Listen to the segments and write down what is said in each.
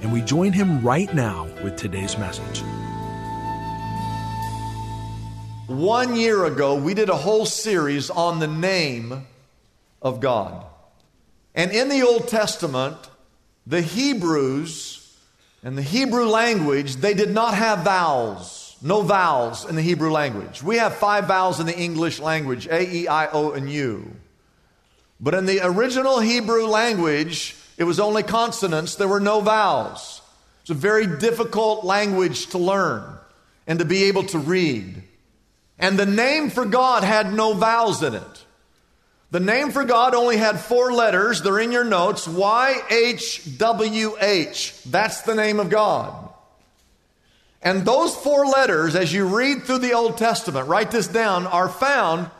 and we join him right now with today's message. One year ago, we did a whole series on the name of God. And in the Old Testament, the Hebrews and the Hebrew language, they did not have vowels. No vowels in the Hebrew language. We have five vowels in the English language A, E, I, O, and U. But in the original Hebrew language, it was only consonants, there were no vowels. It's a very difficult language to learn and to be able to read. And the name for God had no vowels in it. The name for God only had four letters. They're in your notes YHWH. That's the name of God. And those four letters, as you read through the Old Testament, write this down, are found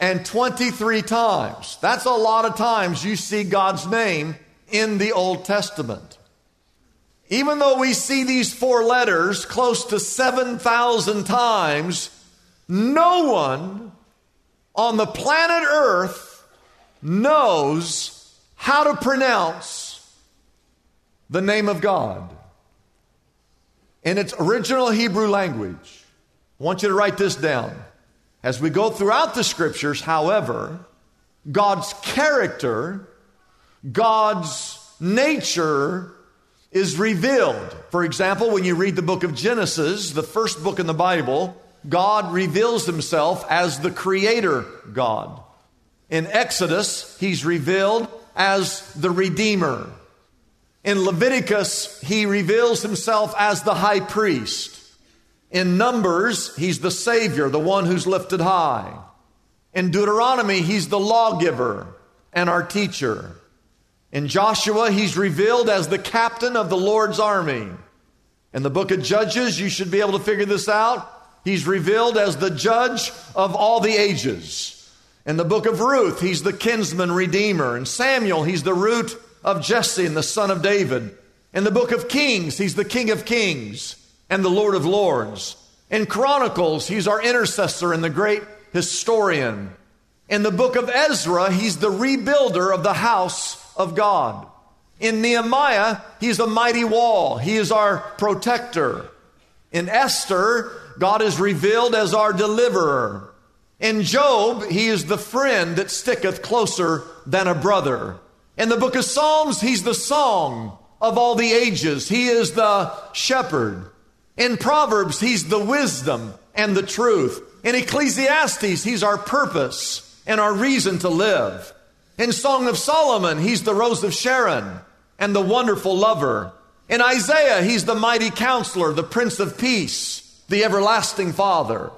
6,823 times. That's a lot of times you see God's name in the Old Testament. Even though we see these four letters close to 7,000 times, no one on the planet Earth knows how to pronounce the name of God in its original Hebrew language. I want you to write this down. As we go throughout the scriptures, however, God's character, God's nature is revealed. For example, when you read the book of Genesis, the first book in the Bible, God reveals himself as the creator God. In Exodus, he's revealed as the redeemer. In Leviticus, he reveals himself as the high priest. In Numbers, he's the Savior, the one who's lifted high. In Deuteronomy, he's the lawgiver and our teacher. In Joshua, he's revealed as the captain of the Lord's army. In the book of Judges, you should be able to figure this out. He's revealed as the judge of all the ages. In the book of Ruth, he's the kinsman redeemer. In Samuel, he's the root of Jesse and the son of David. In the book of Kings, he's the King of Kings and the Lord of Lords. In Chronicles, he's our intercessor and the great historian. In the book of Ezra, he's the rebuilder of the house of God. In Nehemiah, he's a mighty wall. He is our protector. In Esther, God is revealed as our deliverer. In Job, he is the friend that sticketh closer than a brother. In the book of Psalms, he's the song of all the ages. He is the shepherd. In Proverbs, he's the wisdom and the truth. In Ecclesiastes, he's our purpose and our reason to live. In Song of Solomon, he's the rose of Sharon and the wonderful lover. In Isaiah, he's the mighty counselor, the prince of peace, the everlasting father.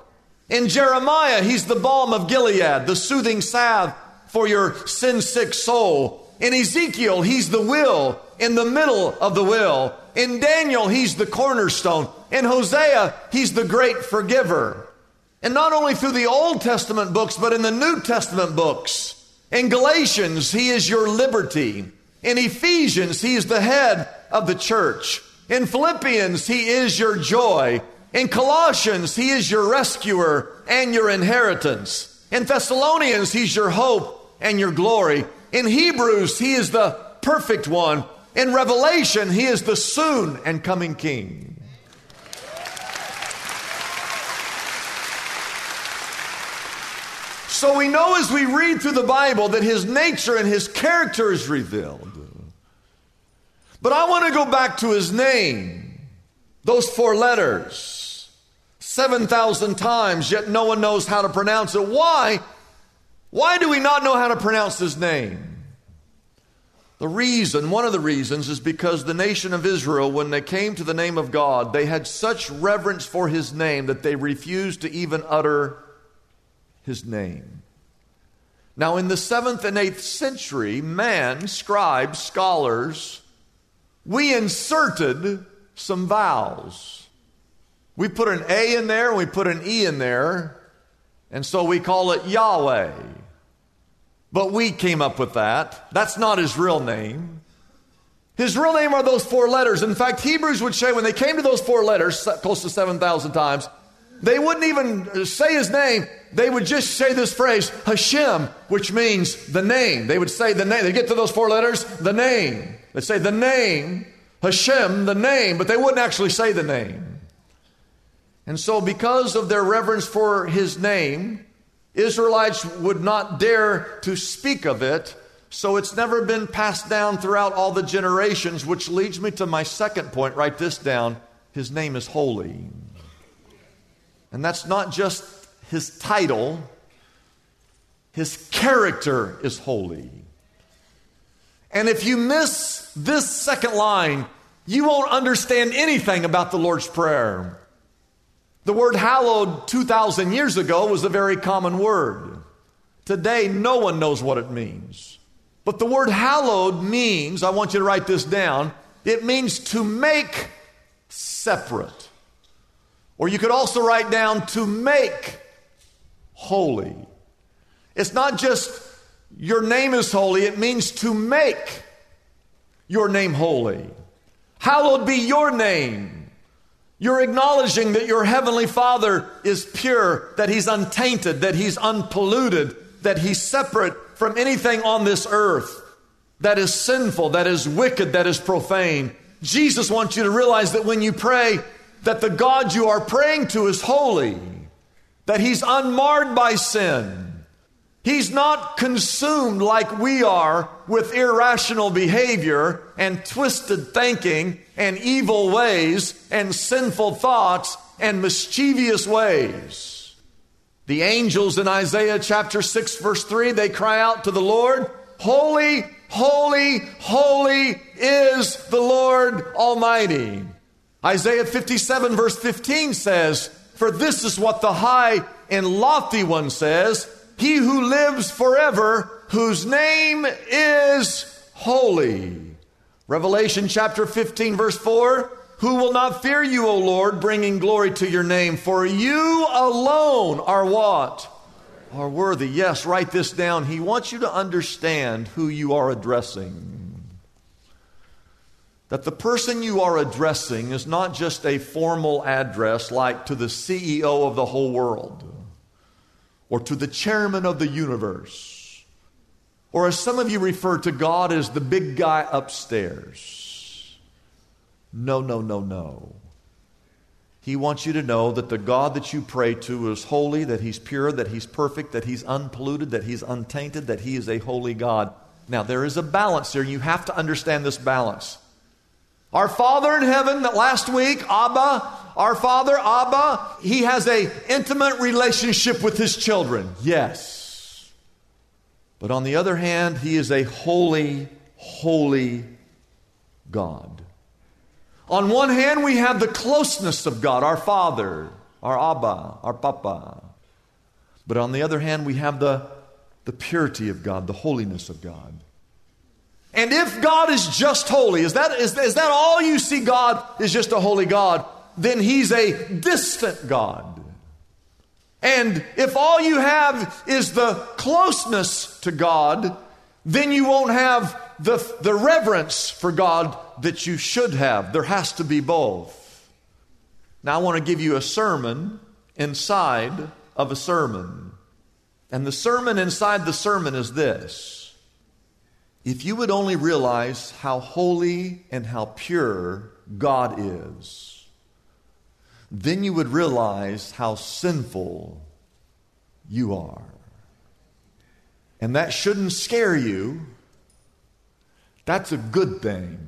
In Jeremiah, he's the balm of Gilead, the soothing salve for your sin sick soul. In Ezekiel, he's the will in the middle of the will. In Daniel, he's the cornerstone. In Hosea, he's the great forgiver. And not only through the Old Testament books, but in the New Testament books. In Galatians, he is your liberty. In Ephesians, he is the head of the church. In Philippians, he is your joy. In Colossians, he is your rescuer and your inheritance. In Thessalonians, he's your hope and your glory. In Hebrews, he is the perfect one. In Revelation, he is the soon and coming king. So we know as we read through the Bible that his nature and his character is revealed. But I want to go back to his name, those four letters, 7,000 times, yet no one knows how to pronounce it. Why? Why do we not know how to pronounce his name? The reason, one of the reasons, is because the nation of Israel, when they came to the name of God, they had such reverence for his name that they refused to even utter his name. Now, in the seventh and eighth century, man, scribes, scholars, we inserted some vowels. We put an A in there we put an E in there, and so we call it Yahweh. But we came up with that. That's not his real name. His real name are those four letters. In fact, Hebrews would say when they came to those four letters, close to 7,000 times, they wouldn't even uh, say his name. They would just say this phrase, Hashem, which means the name. They would say the name. They get to those four letters, the name. They'd say the name, Hashem, the name, but they wouldn't actually say the name. And so, because of their reverence for his name, Israelites would not dare to speak of it, so it's never been passed down throughout all the generations, which leads me to my second point. Write this down His name is holy. And that's not just his title, his character is holy. And if you miss this second line, you won't understand anything about the Lord's Prayer. The word hallowed 2,000 years ago was a very common word. Today, no one knows what it means. But the word hallowed means, I want you to write this down, it means to make separate. Or you could also write down to make holy. It's not just your name is holy, it means to make your name holy. Hallowed be your name. You're acknowledging that your Heavenly Father is pure, that He's untainted, that He's unpolluted, that He's separate from anything on this earth that is sinful, that is wicked, that is profane. Jesus wants you to realize that when you pray, that the God you are praying to is holy, that He's unmarred by sin. He's not consumed like we are with irrational behavior and twisted thinking and evil ways and sinful thoughts and mischievous ways. The angels in Isaiah chapter 6, verse 3, they cry out to the Lord, Holy, holy, holy is the Lord Almighty. Isaiah 57, verse 15 says, For this is what the high and lofty one says he who lives forever, whose name is holy. Revelation chapter 15, verse 4 Who will not fear you, O Lord, bringing glory to your name? For you alone are what? Are worthy. Yes, write this down. He wants you to understand who you are addressing. That the person you are addressing is not just a formal address like to the CEO of the whole world or to the chairman of the universe. Or as some of you refer to God as the big guy upstairs. No, no, no, no. He wants you to know that the God that you pray to is holy, that He's pure, that He's perfect, that He's unpolluted, that He's untainted, that He is a holy God. Now, there is a balance here, you have to understand this balance. Our Father in heaven, that last week, Abba, our Father, Abba, He has a intimate relationship with His children. Yes. But on the other hand, He is a holy, holy God. On one hand, we have the closeness of God, our Father, our Abba, our Papa. But on the other hand, we have the, the purity of God, the holiness of God. And if God is just holy, is that, is, is that all you see God is just a holy God? Then he's a distant God. And if all you have is the closeness to God, then you won't have the, the reverence for God that you should have. There has to be both. Now, I want to give you a sermon inside of a sermon. And the sermon inside the sermon is this if you would only realize how holy and how pure God is, then you would realize how sinful you are. And that shouldn't scare you. That's a good thing.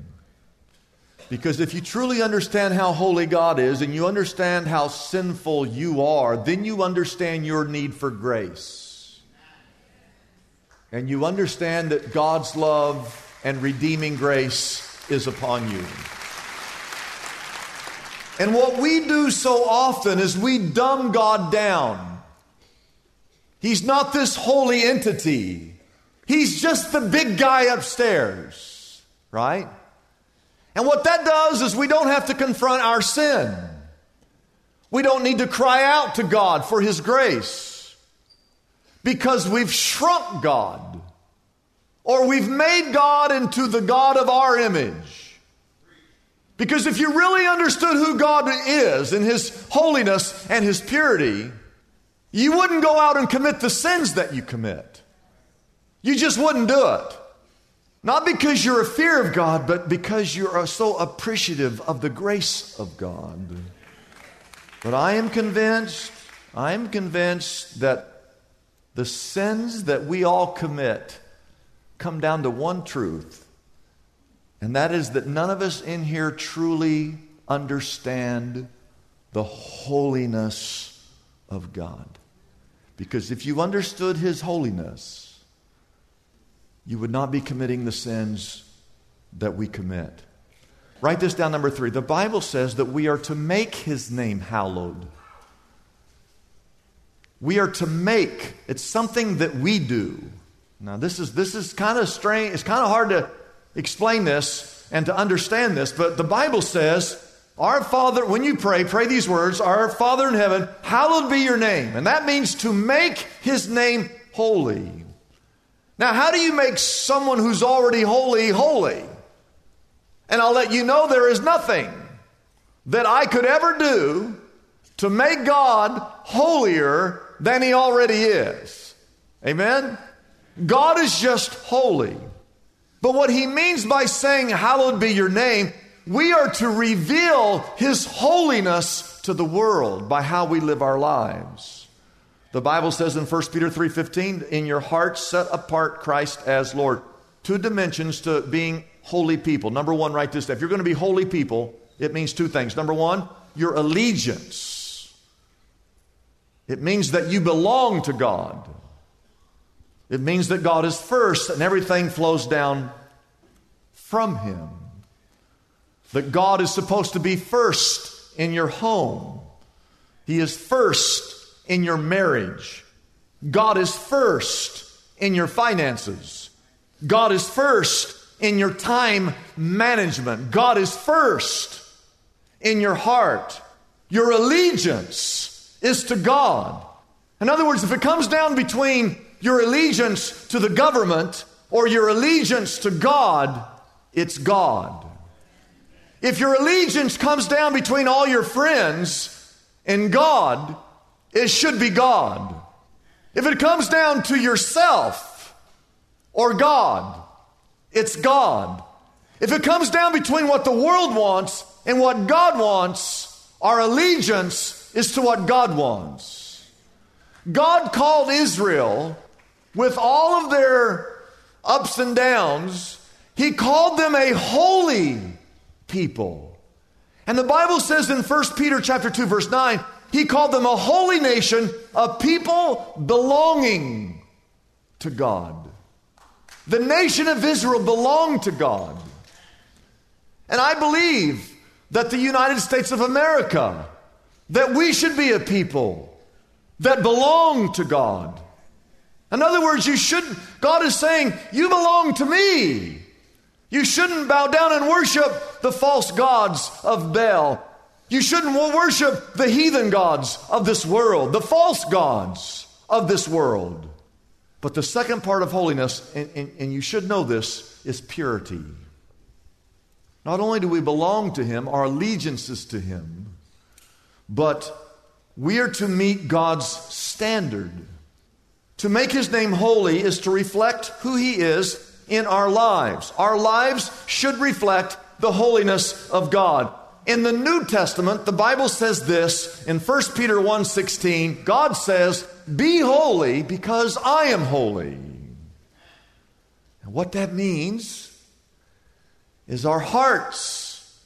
Because if you truly understand how holy God is and you understand how sinful you are, then you understand your need for grace. And you understand that God's love and redeeming grace is upon you. And what we do so often is we dumb God down. He's not this holy entity. He's just the big guy upstairs, right? And what that does is we don't have to confront our sin. We don't need to cry out to God for His grace because we've shrunk God or we've made God into the God of our image. Because if you really understood who God is and His holiness and His purity, you wouldn't go out and commit the sins that you commit. You just wouldn't do it. Not because you're a fear of God, but because you're so appreciative of the grace of God. But I am convinced, I am convinced that the sins that we all commit come down to one truth, and that is that none of us in here truly understand the holiness of God. Because if you understood His holiness, you would not be committing the sins that we commit. Write this down, number three. The Bible says that we are to make his name hallowed. We are to make, it's something that we do. Now, this is, this is kind of strange. It's kind of hard to explain this and to understand this, but the Bible says, Our Father, when you pray, pray these words Our Father in heaven, hallowed be your name. And that means to make his name holy. Now, how do you make someone who's already holy holy? And I'll let you know there is nothing that I could ever do to make God holier than he already is. Amen? God is just holy. But what he means by saying, Hallowed be your name, we are to reveal his holiness to the world by how we live our lives. The Bible says in 1 Peter 3:15, "In your hearts set apart Christ as Lord." Two dimensions to being holy people. Number 1, write this down. If you're going to be holy people, it means two things. Number 1, your allegiance. It means that you belong to God. It means that God is first and everything flows down from him. That God is supposed to be first in your home. He is first in your marriage. God is first in your finances. God is first in your time management. God is first in your heart. Your allegiance is to God. In other words, if it comes down between your allegiance to the government or your allegiance to God, it's God. If your allegiance comes down between all your friends and God, it should be God. If it comes down to yourself or God, it's God. If it comes down between what the world wants and what God wants, our allegiance is to what God wants. God called Israel with all of their ups and downs, He called them a holy people. And the Bible says in 1 Peter chapter 2 verse 9, he called them a holy nation, a people belonging to God. The nation of Israel belonged to God. And I believe that the United States of America, that we should be a people that belong to God. In other words, you shouldn't, God is saying, you belong to me. You shouldn't bow down and worship the false gods of Baal you shouldn't worship the heathen gods of this world, the false gods of this world. But the second part of holiness, and, and, and, you should know this, is purity. Not only do we belong to Him, our allegiance is to Him, but we are to meet God's standard. To make His name holy is to reflect who He is in our lives. Our lives should reflect the holiness of God. In the New Testament, the Bible says this in 1 Peter 1:16, God says, "Be holy because I am holy." And what that means is our hearts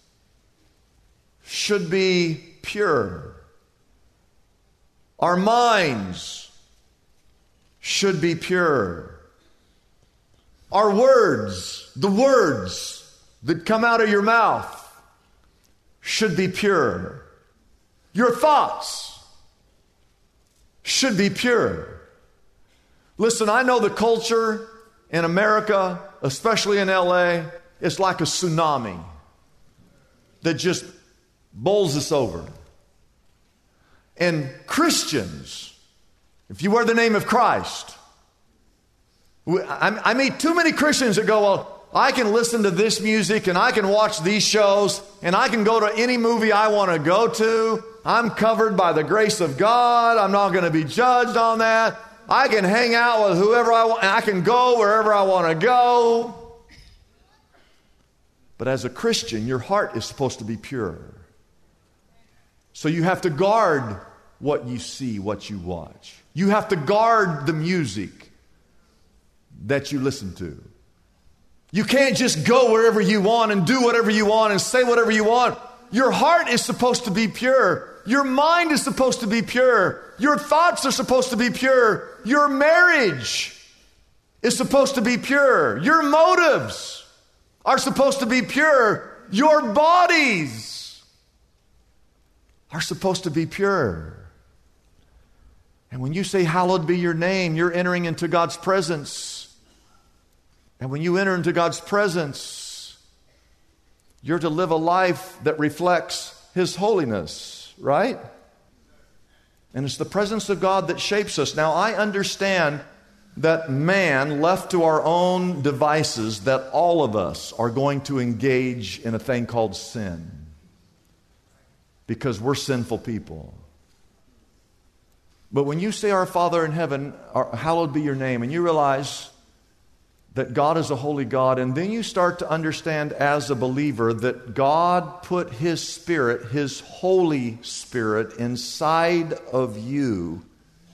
should be pure. Our minds should be pure. Our words, the words that come out of your mouth, should be pure. Your thoughts should be pure. Listen, I know the culture in America, especially in LA, is like a tsunami that just bowls us over. And Christians, if you wear the name of Christ, I meet too many Christians that go, Well, I can listen to this music and I can watch these shows and I can go to any movie I want to go to. I'm covered by the grace of God. I'm not going to be judged on that. I can hang out with whoever I want. I can go wherever I want to go. But as a Christian, your heart is supposed to be pure. So you have to guard what you see, what you watch. You have to guard the music that you listen to. You can't just go wherever you want and do whatever you want and say whatever you want. Your heart is supposed to be pure. Your mind is supposed to be pure. Your thoughts are supposed to be pure. Your marriage is supposed to be pure. Your motives are supposed to be pure. Your bodies are supposed to be pure. And when you say, Hallowed be your name, you're entering into God's presence. And when you enter into God's presence, you're to live a life that reflects His holiness, right? And it's the presence of God that shapes us. Now, I understand that man, left to our own devices, that all of us are going to engage in a thing called sin because we're sinful people. But when you say, Our Father in heaven, hallowed be your name, and you realize that God is a holy God, and then you start to understand as a believer that God put His Spirit, His Holy Spirit, inside of you,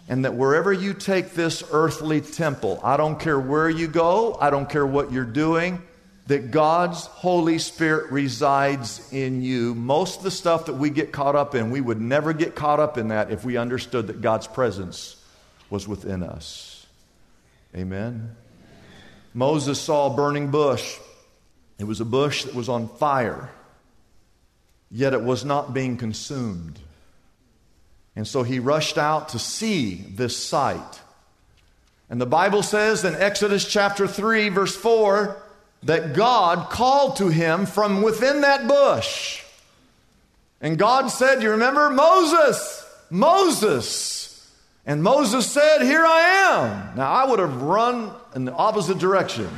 and that wherever you take this earthly temple, I don't care where you go, I don't care what you're doing, that God's Holy Spirit resides in you. Most of the stuff that we get caught up in, we would never get caught up in that if we understood that God's presence was within us. Amen. Moses saw a burning bush. It was a bush that was on fire, yet it was not being consumed. And so he rushed out to see this sight. And the Bible says in Exodus chapter 3, verse 4, that God called to him from within that bush. And God said, You remember Moses? Moses. And Moses said, Here I am. Now I would have run in the opposite direction.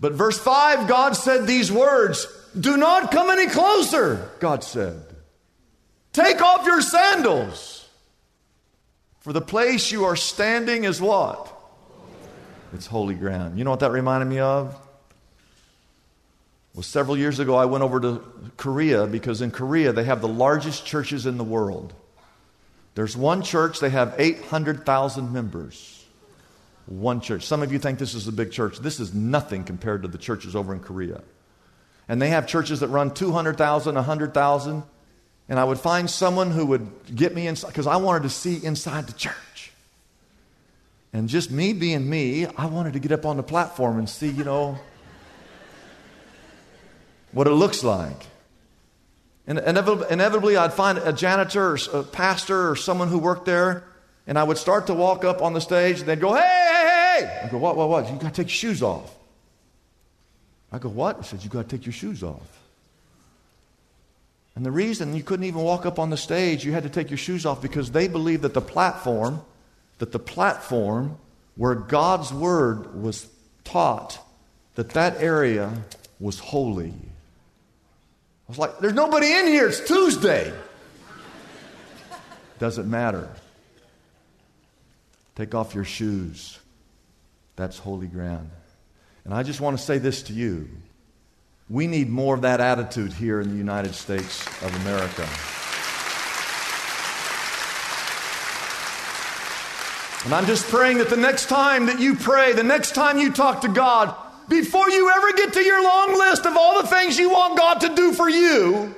But verse 5, God said these words Do not come any closer, God said. Take off your sandals. For the place you are standing is what? It's holy ground. You know what that reminded me of? Well, several years ago, I went over to Korea because in Korea they have the largest churches in the world. There's one church, they have 800,000 members. One church. Some of you think this is a big church. This is nothing compared to the churches over in Korea. And they have churches that run 200,000, 100,000. And I would find someone who would get me inside because I wanted to see inside the church. And just me being me, I wanted to get up on the platform and see, you know, what it looks like. And inevitably, I'd find a janitor or a pastor or someone who worked there, and I would start to walk up on the stage, and they'd go, Hey, hey, hey! I go, What, what, what? You got to take your shoes off. I go, What? He said, You got to take your shoes off. And the reason you couldn't even walk up on the stage, you had to take your shoes off because they believed that the platform that the platform where God's word was taught, that that area was holy. I was like, there's nobody in here. It's Tuesday. Doesn't matter. Take off your shoes. That's holy ground. And I just want to say this to you. We need more of that attitude here in the United States of America. And I'm just praying that the next time that you pray, the next time you talk to God, before you ever get to your long list of all the things you want God to do for you,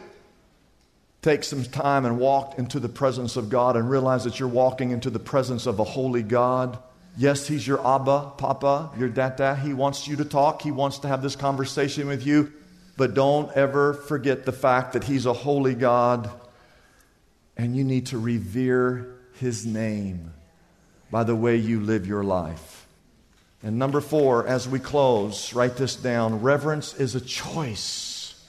take some time and walk into the presence of God and realize that you're walking into the presence of a holy God. Yes, He's your Abba, Papa, your Dada. He wants you to talk, He wants to have this conversation with you. But don't ever forget the fact that He's a holy God and you need to revere His name by the way you live your life. And number four, as we close, write this down reverence is a choice.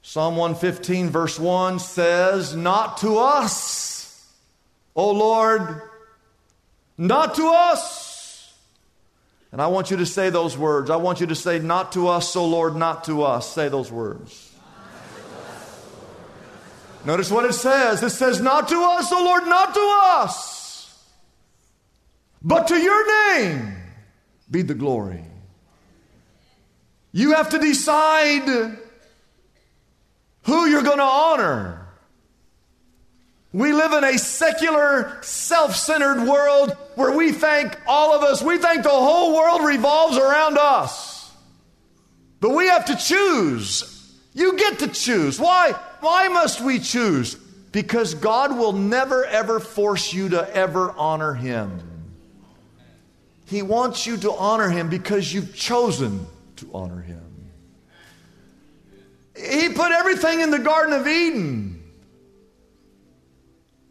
Psalm 115, verse 1 says, Not to us, O Lord, not to us. And I want you to say those words. I want you to say, Not to us, O Lord, not to us. Say those words. Notice what it says. It says, Not to us, O Lord, not to us. But to your name be the glory. You have to decide who you're going to honor. We live in a secular, self centered world where we think, all of us, we think the whole world revolves around us. But we have to choose. You get to choose. Why? Why must we choose? Because God will never, ever force you to ever honor Him. He wants you to honor him because you've chosen to honor him. He put everything in the Garden of Eden.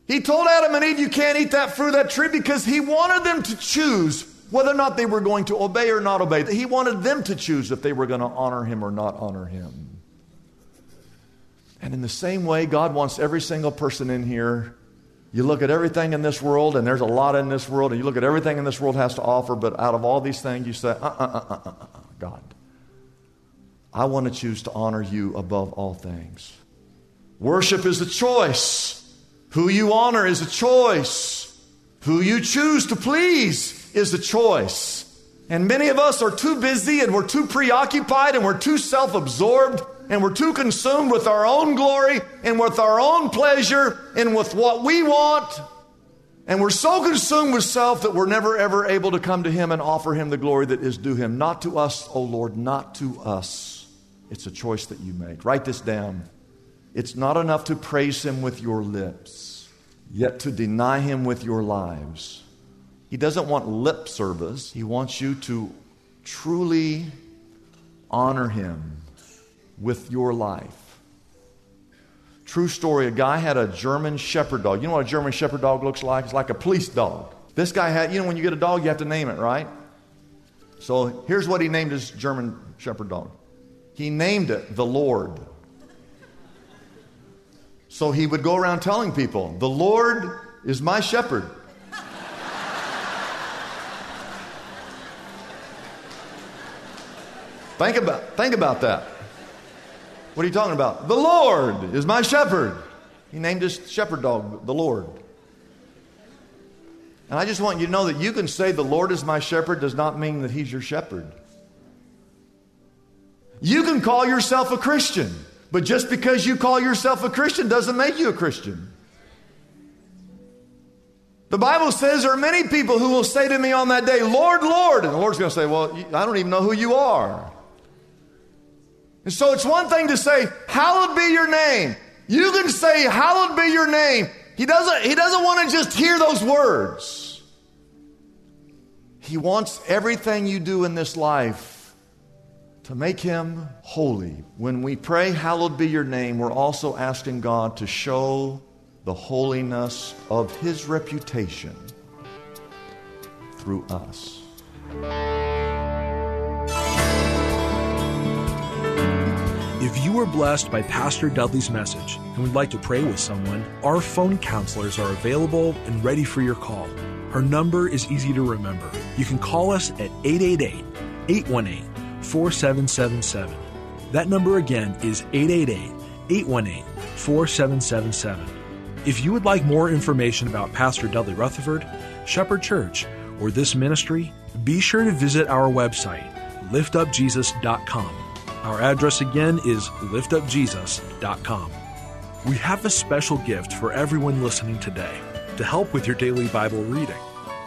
He told Adam and Eve, You can't eat that fruit that tree because he wanted them to choose whether or not they were going to obey or not obey. He wanted them to choose if they were going to honor him or not honor him. And in the same way, God wants every single person in here you look at everything in this world, and there's a lot in this world, and you look at everything in this world has to offer, but out of all these things, you say, uh uh uh uh uh, uh, God, I want to choose to honor you above all things. Worship is a choice. Who you honor is a choice. Who you choose to please is a choice. And many of us are too busy and we're too preoccupied and we're too self absorbed and we're too consumed with our own glory and with our own pleasure and with what we want. And we're so consumed with self that we're never ever able to come to Him and offer Him the glory that is due Him. Not to us, O oh Lord, not to us. It's a choice that you make. Write this down. It's not enough to praise Him with your lips, yet to deny Him with your lives. He doesn't want lip service, He wants you to truly honor Him with your life. True story a guy had a German shepherd dog. You know what a German shepherd dog looks like? It's like a police dog. This guy had, you know, when you get a dog, you have to name it, right? So here's what he named his German shepherd dog he named it the Lord. So he would go around telling people, The Lord is my shepherd. think, about, think about that. What are you talking about? The Lord is my shepherd. He named his shepherd dog the Lord. And I just want you to know that you can say the Lord is my shepherd does not mean that he's your shepherd. You can call yourself a Christian, but just because you call yourself a Christian doesn't make you a Christian. The Bible says there are many people who will say to me on that day, Lord, Lord. And the Lord's going to say, Well, I don't even know who you are. And so it's one thing to say, Hallowed be your name. You can say, Hallowed be your name. He doesn't, he doesn't want to just hear those words. He wants everything you do in this life to make him holy. When we pray, Hallowed be your name, we're also asking God to show the holiness of his reputation through us. If you were blessed by Pastor Dudley's message and would like to pray with someone, our phone counselors are available and ready for your call. Her number is easy to remember. You can call us at 888 818 4777. That number again is 888 818 4777. If you would like more information about Pastor Dudley Rutherford, Shepherd Church, or this ministry, be sure to visit our website, liftupjesus.com. Our address again is liftupjesus.com. We have a special gift for everyone listening today to help with your daily Bible reading.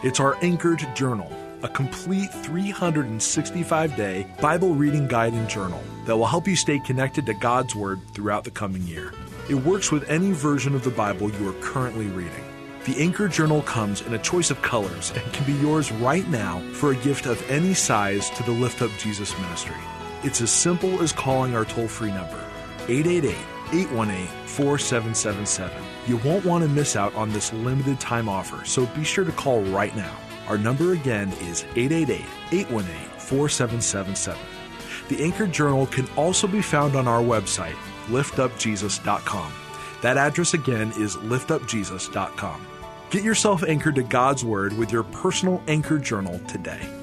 It's our Anchored Journal, a complete 365 day Bible reading guide and journal that will help you stay connected to God's Word throughout the coming year. It works with any version of the Bible you are currently reading. The Anchor Journal comes in a choice of colors and can be yours right now for a gift of any size to the Lift Up Jesus ministry. It's as simple as calling our toll free number, 888 818 4777. You won't want to miss out on this limited time offer, so be sure to call right now. Our number again is 888 818 4777. The Anchor Journal can also be found on our website, liftupjesus.com. That address again is liftupjesus.com. Get yourself anchored to God's Word with your personal Anchor Journal today.